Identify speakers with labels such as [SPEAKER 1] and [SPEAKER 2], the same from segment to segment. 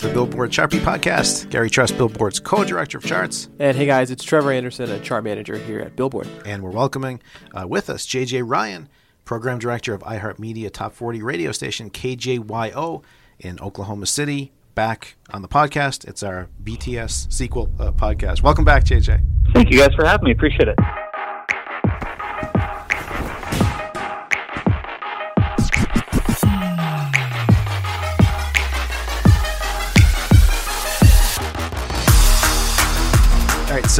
[SPEAKER 1] To the Billboard Chart Podcast. Gary Trust, Billboard's co-director of charts,
[SPEAKER 2] And hey guys, it's Trevor Anderson, a chart manager here at Billboard.
[SPEAKER 1] and we're welcoming uh, with us JJ Ryan, program director of iHeartMedia Top 40 radio station KJYO in Oklahoma City. Back on the podcast, it's our BTS sequel uh, podcast. Welcome back, JJ.
[SPEAKER 3] Thank you guys for having me. Appreciate it.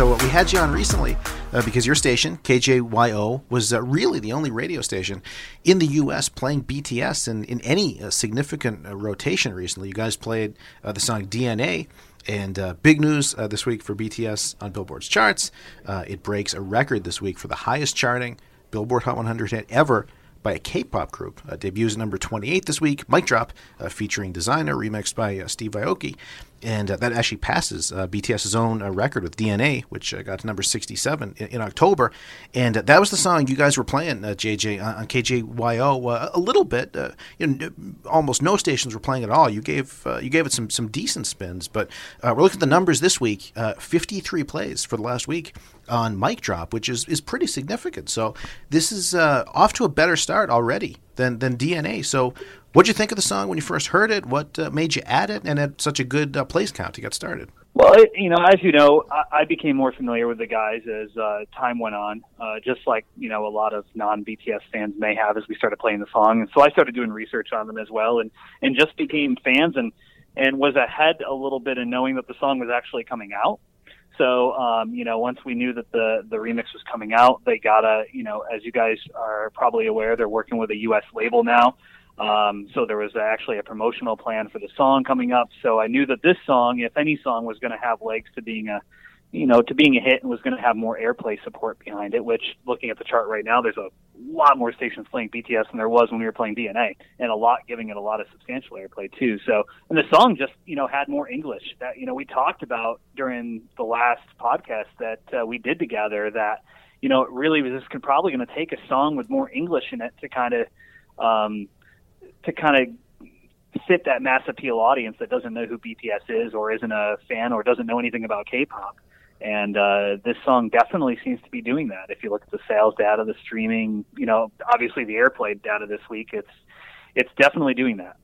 [SPEAKER 1] So we had you on recently uh, because your station, KJYO, was uh, really the only radio station in the U.S. playing BTS in, in any uh, significant uh, rotation recently. You guys played uh, the song DNA. And uh, big news uh, this week for BTS on Billboard's charts. Uh, it breaks a record this week for the highest charting Billboard Hot 100 hit ever by a K-pop group. Uh, debuts at number 28 this week, Mic Drop, featuring Desiigner, remixed by Steve Aoki. And uh, that actually passes uh, BTS's own uh, record with DNA, which uh, got to number 67 in, in October. And uh, that was the song you guys were playing, uh, JJ, on, on KJYO uh, a little bit. Uh, you know, almost no stations were playing at all. You gave uh, you gave it some some decent spins, but uh, we're looking at the numbers this week. Uh, 53 plays for the last week on Mic Drop, which is is pretty significant. So this is uh, off to a better start already than than DNA. So what'd you think of the song when you first heard it? What uh, made you add it and at such a good uh, plays count to get started?
[SPEAKER 3] Well, it, you know, as you know, I, I became more familiar with the guys as uh, time went on, uh, just like you know a lot of non-BTS fans may have as we started playing the song, and so I started doing research on them as well, and and just became fans and and was ahead a little bit in knowing that the song was actually coming out. So, um, you know, once we knew that the the remix was coming out, they got a, you know, as you guys are probably aware, they're working with a U.S. label now. Um, so there was actually a promotional plan for the song coming up. So I knew that this song, if any song, was going to have legs to being a, you know, to being a hit and was going to have more airplay support behind it. Which, looking at the chart right now, there's a lot more stations playing BTS than there was when we were playing DNA, and a lot giving it a lot of substantial airplay too. So, and the song just, you know, had more English. That you know, we talked about during the last podcast that uh, we did together. That you know, it really was just probably going to take a song with more English in it to kind of. Um, to kind of fit that mass appeal audience that doesn't know who BTS is or isn't a fan or doesn't know anything about K-pop. And uh, this song definitely seems to be doing that. If you look at the sales data, the streaming, you know, obviously the airplay data this week, it's it's definitely doing that.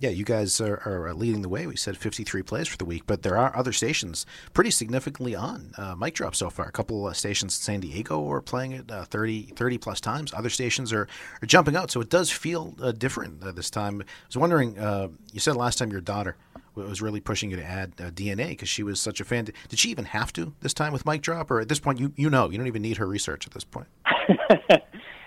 [SPEAKER 1] Yeah, you guys are, are leading the way. We said 53 plays for the week, but there are other stations pretty significantly on uh, Mic Drop so far. A couple of stations in San Diego are playing it uh, 30, 30 plus times. Other stations are, are jumping out, so it does feel uh, different uh, this time. I was wondering, uh, you said last time your daughter was really pushing you to add uh, DNA because she was such a fan. Did she even have to this time with Mic Drop, or at this point, you, you know, you don't even need her research at this point?
[SPEAKER 3] it,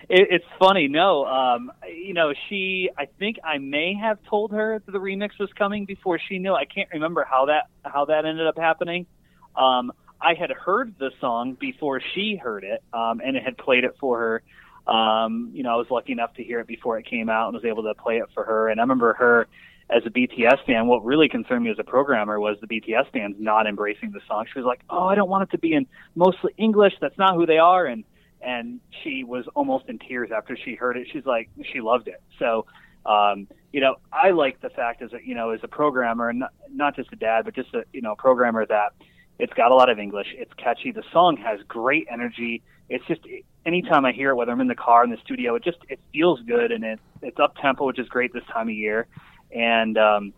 [SPEAKER 3] it's funny. No, um, you know, she. I think I may have told her that the remix was coming before she knew. I can't remember how that how that ended up happening. Um, I had heard the song before she heard it, um, and it had played it for her. Um, you know, I was lucky enough to hear it before it came out and was able to play it for her. And I remember her as a BTS fan, what really concerned me as a programmer was the BTS fans not embracing the song. She was like, "Oh, I don't want it to be in mostly English. That's not who they are." And and she was almost in tears after she heard it. She's like, she loved it. So, um, you know, I like the fact as a you know as a programmer, and not, not just a dad, but just a you know programmer that it's got a lot of English. It's catchy. The song has great energy. It's just anytime I hear it, whether I'm in the car in the studio, it just it feels good and it it's up tempo, which is great this time of year and um,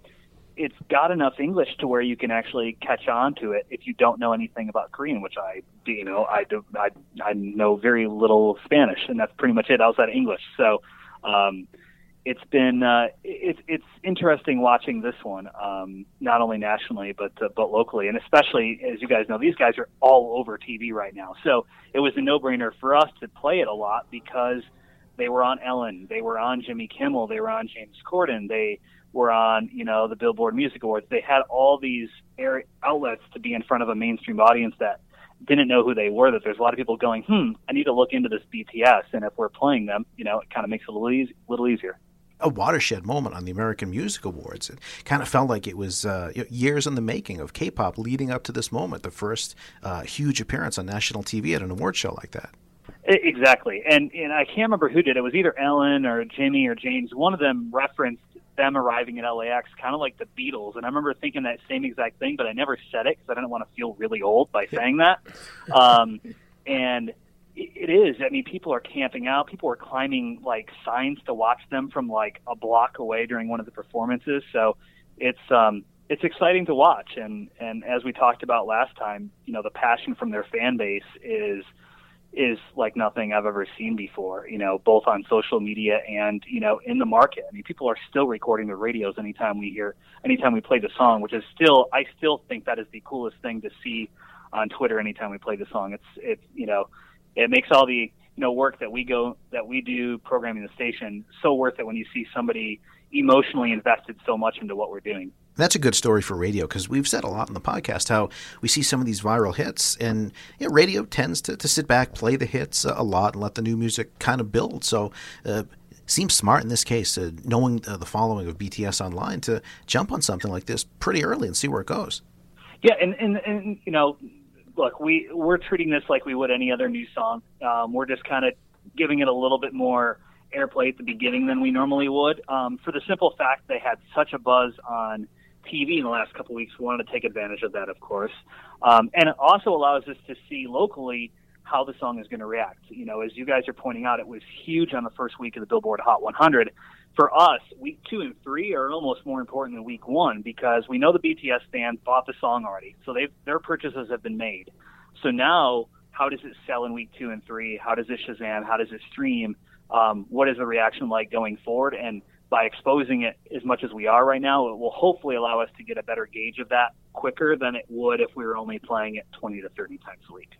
[SPEAKER 3] it's got enough English to where you can actually catch on to it if you don't know anything about Korean, which I, you know, I do, I, I know very little Spanish, and that's pretty much it outside of English. So, um, it's been uh, it's it's interesting watching this one, um, not only nationally but uh, but locally, and especially as you guys know, these guys are all over TV right now. So it was a no-brainer for us to play it a lot because they were on Ellen, they were on Jimmy Kimmel, they were on James Corden, they were on, you know, the Billboard Music Awards. They had all these air outlets to be in front of a mainstream audience that didn't know who they were. That there's a lot of people going, hmm, I need to look into this BTS, and if we're playing them, you know, it kind of makes it a little, easy, little easier
[SPEAKER 1] a watershed moment on the American Music Awards. It kind of felt like it was uh, years in the making of K-pop leading up to this moment, the first uh, huge appearance on national TV at an award show like that.
[SPEAKER 3] Exactly, and and I can't remember who did it. It was either Ellen or Jimmy or James. One of them referenced them arriving at LAX, kind of like the Beatles. And I remember thinking that same exact thing, but I never said it because I didn't want to feel really old by saying that. Um, and it is. I mean, people are camping out. People are climbing like signs to watch them from like a block away during one of the performances. So it's um, it's exciting to watch. And and as we talked about last time, you know, the passion from their fan base is is like nothing I've ever seen before, you know, both on social media and, you know, in the market. I mean, people are still recording their radios anytime we hear, anytime we play the song, which is still, I still think that is the coolest thing to see on Twitter anytime we play the song. It's, it's, you know, it makes all the, you know, work that we go, that we do programming the station so worth it when you see somebody emotionally invested so much into what we're doing.
[SPEAKER 1] That's a good story for radio because we've said a lot in the podcast how we see some of these viral hits, and you know, radio tends to, to sit back, play the hits a lot, and let the new music kind of build. So, uh, seems smart in this case, uh, knowing uh, the following of BTS online, to jump on something like this pretty early and see where it goes.
[SPEAKER 3] Yeah, and and, and you know, look, we we're treating this like we would any other new song. Um, we're just kind of giving it a little bit more airplay at the beginning than we normally would, um, for the simple fact they had such a buzz on TV in the last couple of weeks. We wanted to take advantage of that, of course, um, and it also allows us to see locally how the song is going to react. You know, as you guys are pointing out, it was huge on the first week of the Billboard Hot 100. For us, week two and three are almost more important than week one because we know the BTS fans bought the song already, so they their purchases have been made. So now, how does it sell in week two and three? How does it Shazam? How does it stream? Um, what is the reaction like going forward? And by exposing it as much as we are right now, it will hopefully allow us to get a better gauge of that quicker than it would if we were only playing it 20 to 30 times a week.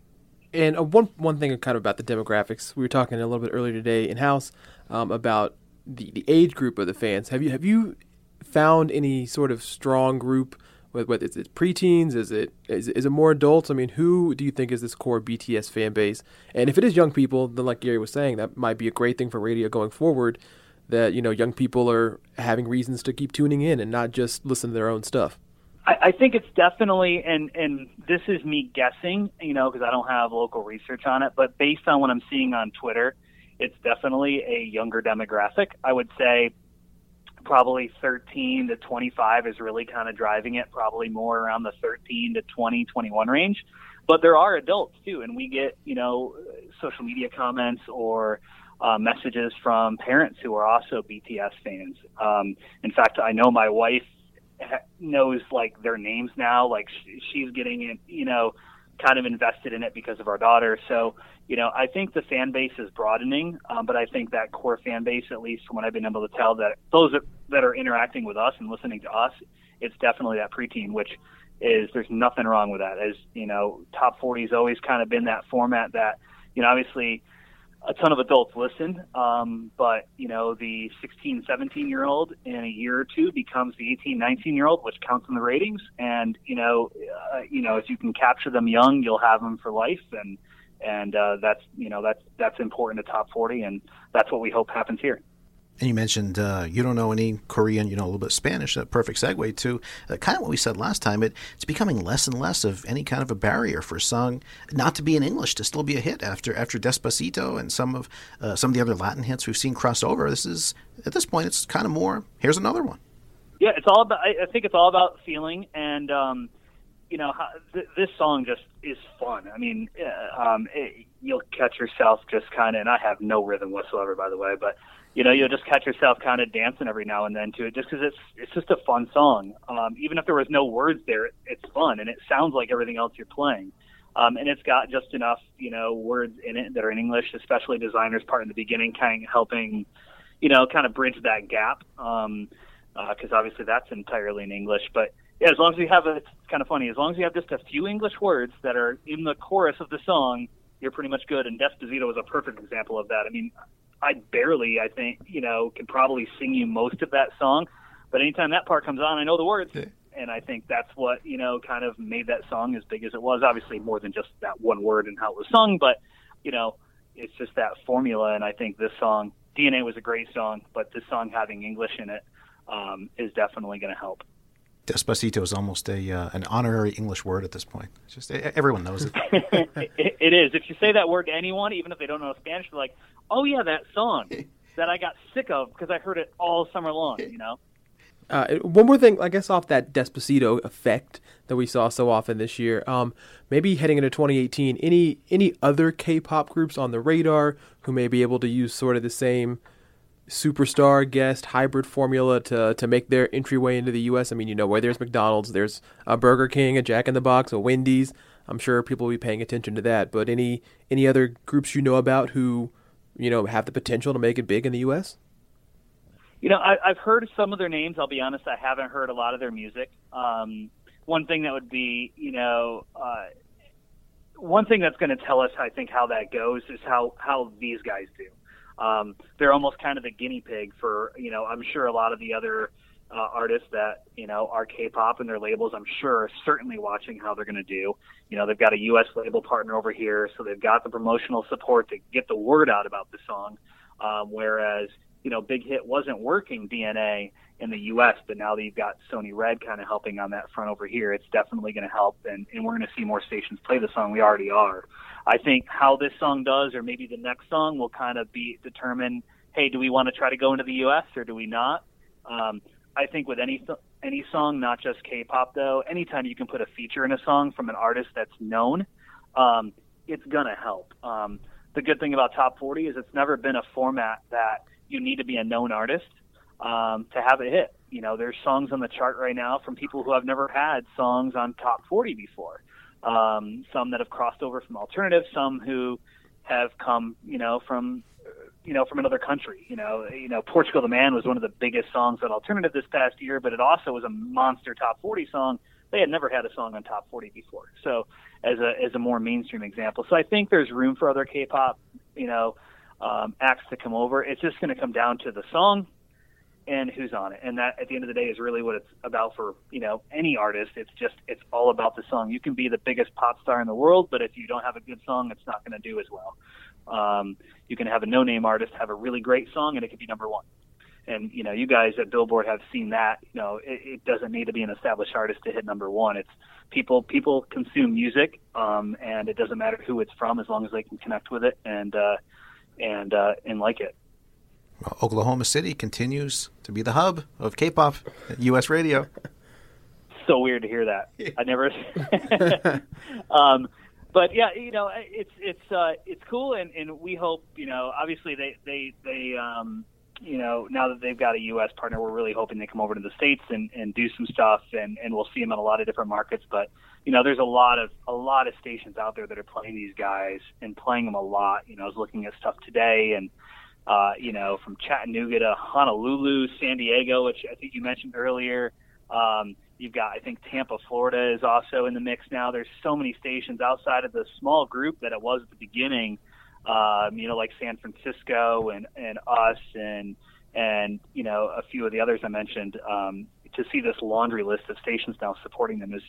[SPEAKER 2] And uh, one one thing kind of about the demographics, we were talking a little bit earlier today in house um, about the, the age group of the fans. Have you have you found any sort of strong group? Whether it's, preteens, is it is, is it more adults? I mean, who do you think is this core BTS fan base? And if it is young people, then like Gary was saying, that might be a great thing for radio going forward that you know young people are having reasons to keep tuning in and not just listen to their own stuff.
[SPEAKER 3] I, I think it's definitely, and and this is me guessing, you know, because I don't have local research on it, but based on what I'm seeing on Twitter, it's definitely a younger demographic. I would say probably 13 to 25 is really kind of driving it, probably more around the 13 to 20, 21 range. But there are adults too, and we get, you know, social media comments or uh, messages from parents who are also BTS fans. Um, in fact, I know my wife knows like their names now. Like she's getting it, you know, kind of invested in it because of our daughter. So, you know, I think the fan base is broadening, um, but I think that core fan base, at least from what I've been able to tell, that those that, are interacting with us and listening to us, it's definitely that preteen, which is there's nothing wrong with that. As you know, top 40 has always kind of been that format that, you know, obviously a ton of adults listen, um, but you know the 16, 17 year old in a year or two becomes the 18, 19 year old, which counts in the ratings. And you know, uh, you know, if you can capture them young, you'll have them for life, and and uh, that's you know that's that's important to top 40, and that's what we hope happens here.
[SPEAKER 1] And you mentioned uh, you don't know any Korean, you know a little bit of Spanish. A perfect segue to uh, kind of what we said last time. It, it's becoming less and less of any kind of a barrier for a song not to be in English to still be a hit after after Despacito and some of uh, some of the other Latin hits we've seen cross over. This is at this point it's kind of more. Here's another one.
[SPEAKER 3] Yeah, it's all about. I, think it's all about feeling, and um, you know, how, th- this song just is fun. I mean, uh, um, it, you'll catch yourself just kind of, and I have no rhythm whatsoever, by the way, but you know, you'll just catch yourself kind of dancing every now and then to it, just because it's it's just a fun song. Um, even if there was no words there, it's fun and it sounds like everything else you're playing. Um, and it's got just enough, you know, words in it that are in English, especially Desiigner's part in the beginning, kind of helping, you know, kind of bridge that gap. Um, because uh, obviously that's entirely in English. But yeah, as long as you have a, it's kind of funny. As long as you have just a few English words that are in the chorus of the song, you're pretty much good. And Despacito is a perfect example of that. I mean, I barely, I think, you know, can probably sing you most of that song, but anytime that part comes on, I know the words. Yeah. And I think that's what, you know, kind of made that song as big as it was. Obviously, more than just that one word and how it was sung, but, you know, it's just that formula. And I think this song, DNA was a great song, but this song having English in it um, is definitely going to help.
[SPEAKER 1] Despacito is almost a uh, an honorary English word at this point. It's just everyone knows it.
[SPEAKER 3] it. It is. If you say that word to anyone, even if they don't know Spanish, they're like, "Oh yeah, that song that I got sick of because I heard it all summer long." You know.
[SPEAKER 2] Uh, one more thing, I guess, off that Despacito effect that we saw so often this year. Um, maybe heading into 2018, any any other K-pop groups on the radar who may be able to use sort of the same superstar guest hybrid formula to to make their entryway into the U.S. I mean, you know, where there's McDonald's, there's a Burger King, a Jack in the Box, a Wendy's. I'm sure people will be paying attention to that. But any any other groups you know about who you know have the potential to make it big in the U.S.
[SPEAKER 3] You know, I, I've heard some of their names. I'll be honest, I haven't heard a lot of their music. Um, one thing that would be, you know, uh, one thing that's going to tell us, I think, how that goes is how how these guys do um, they're almost kind of the guinea pig for you know I'm sure a lot of the other uh, artists that you know are K-pop and their labels I'm sure are certainly watching how they're going to do. You know they've got a U.S. label partner over here, so they've got the promotional support to get the word out about the song. Um, whereas you know Big Hit wasn't working DNA in the U.S., but now that you've got Sony Red kind of helping on that front over here, it's definitely going to help, and, and we're going to see more stations play the song. We already are. I think how this song does, or maybe the next song, will kind of be determine. Hey, do we want to try to go into the U.S. or do we not? Um, I think with any any song, not just K-pop though, anytime you can put a feature in a song from an artist that's known, um, it's gonna help. Um, the good thing about Top 40 is it's never been a format that you need to be a known artist um, to have a hit. You know, there's songs on the chart right now from people who have never had songs on Top 40 before um, some that have crossed over from alternative, some who have come, you know, from you know from another country. You know, you know, Portugal the Man was one of the biggest songs on alternative this past year, but it also was a monster top 40 song. They had never had a song on top 40 before. So, as a as a more mainstream example, so I think there's room for other K-pop, you know, um, acts to come over. It's just going to come down to the song and who's on it. And that at the end of the day is really what it's about for, you know, any artist. It's just it's all about the song. You can be the biggest pop star in the world, but if you don't have a good song, it's not going to do as well. Um, you can have a no-name artist have a really great song and it could be number one. And you know, you guys at Billboard have seen that. You know, it, it doesn't need to be an established artist to hit number one. It's people people consume music, um, and it doesn't matter who it's from as long as they can connect with it and uh, and uh, and like it.
[SPEAKER 1] Well, Oklahoma City continues to be the hub of K-pop, U.S. radio.
[SPEAKER 3] So weird to hear that. I never. um, but yeah, you know, it's it's uh, it's cool, and, and we hope, you know, obviously they they they um, you know now that they've got a U.S. partner, we're really hoping they come over to the states and, and do some stuff, and and we'll see them in a lot of different markets. But you know, there's a lot of a lot of stations out there that are playing these guys and playing them a lot. You know, I was looking at stuff today and uh, you know, from Chattanooga to Honolulu, San Diego, which I think you mentioned earlier. Um, you've got, I think, Tampa, Florida is also in the mix now. There's so many stations outside of the small group that it was at the beginning. Um, you know, like San Francisco and and us and and you know a few of the others I mentioned. Um, to see this laundry list of stations now supporting them is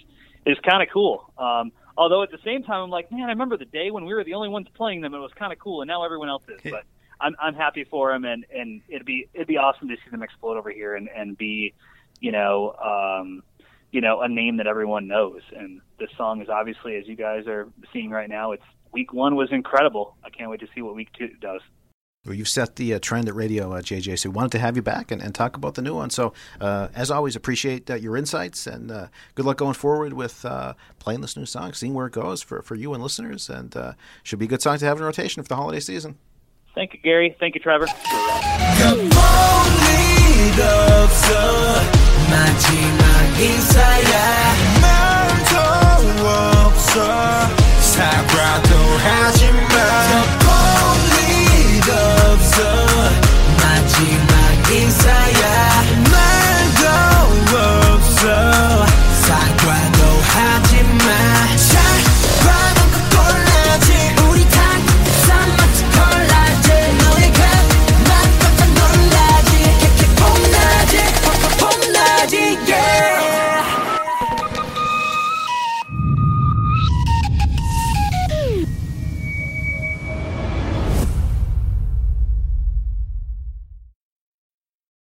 [SPEAKER 3] is kind of cool. Um, although at the same time, I'm like, man, I remember the day when we were the only ones playing them. It was kind of cool, and now everyone else is. But I'm I'm happy for them, and and it'd be it'd be awesome to see them explode over here and and be, you know, um, you know, a name that everyone knows. And this song is obviously, as you guys are seeing right now, it's week one was incredible. I can't wait to see what week two does.
[SPEAKER 1] Well, you've set the uh, trend at radio, uh, JJ. So we wanted to have you back and, and talk about the new one. So, uh, as always, appreciate uh, your insights and uh, good luck going forward with uh, playing this new song, seeing where it goes for, for you and listeners. And should be a good song to have in rotation for the holiday season.
[SPEAKER 3] Thank you, Gary. Thank you, Trevor. 인사야. 말도 없어.
[SPEAKER 4] 사과도 하지마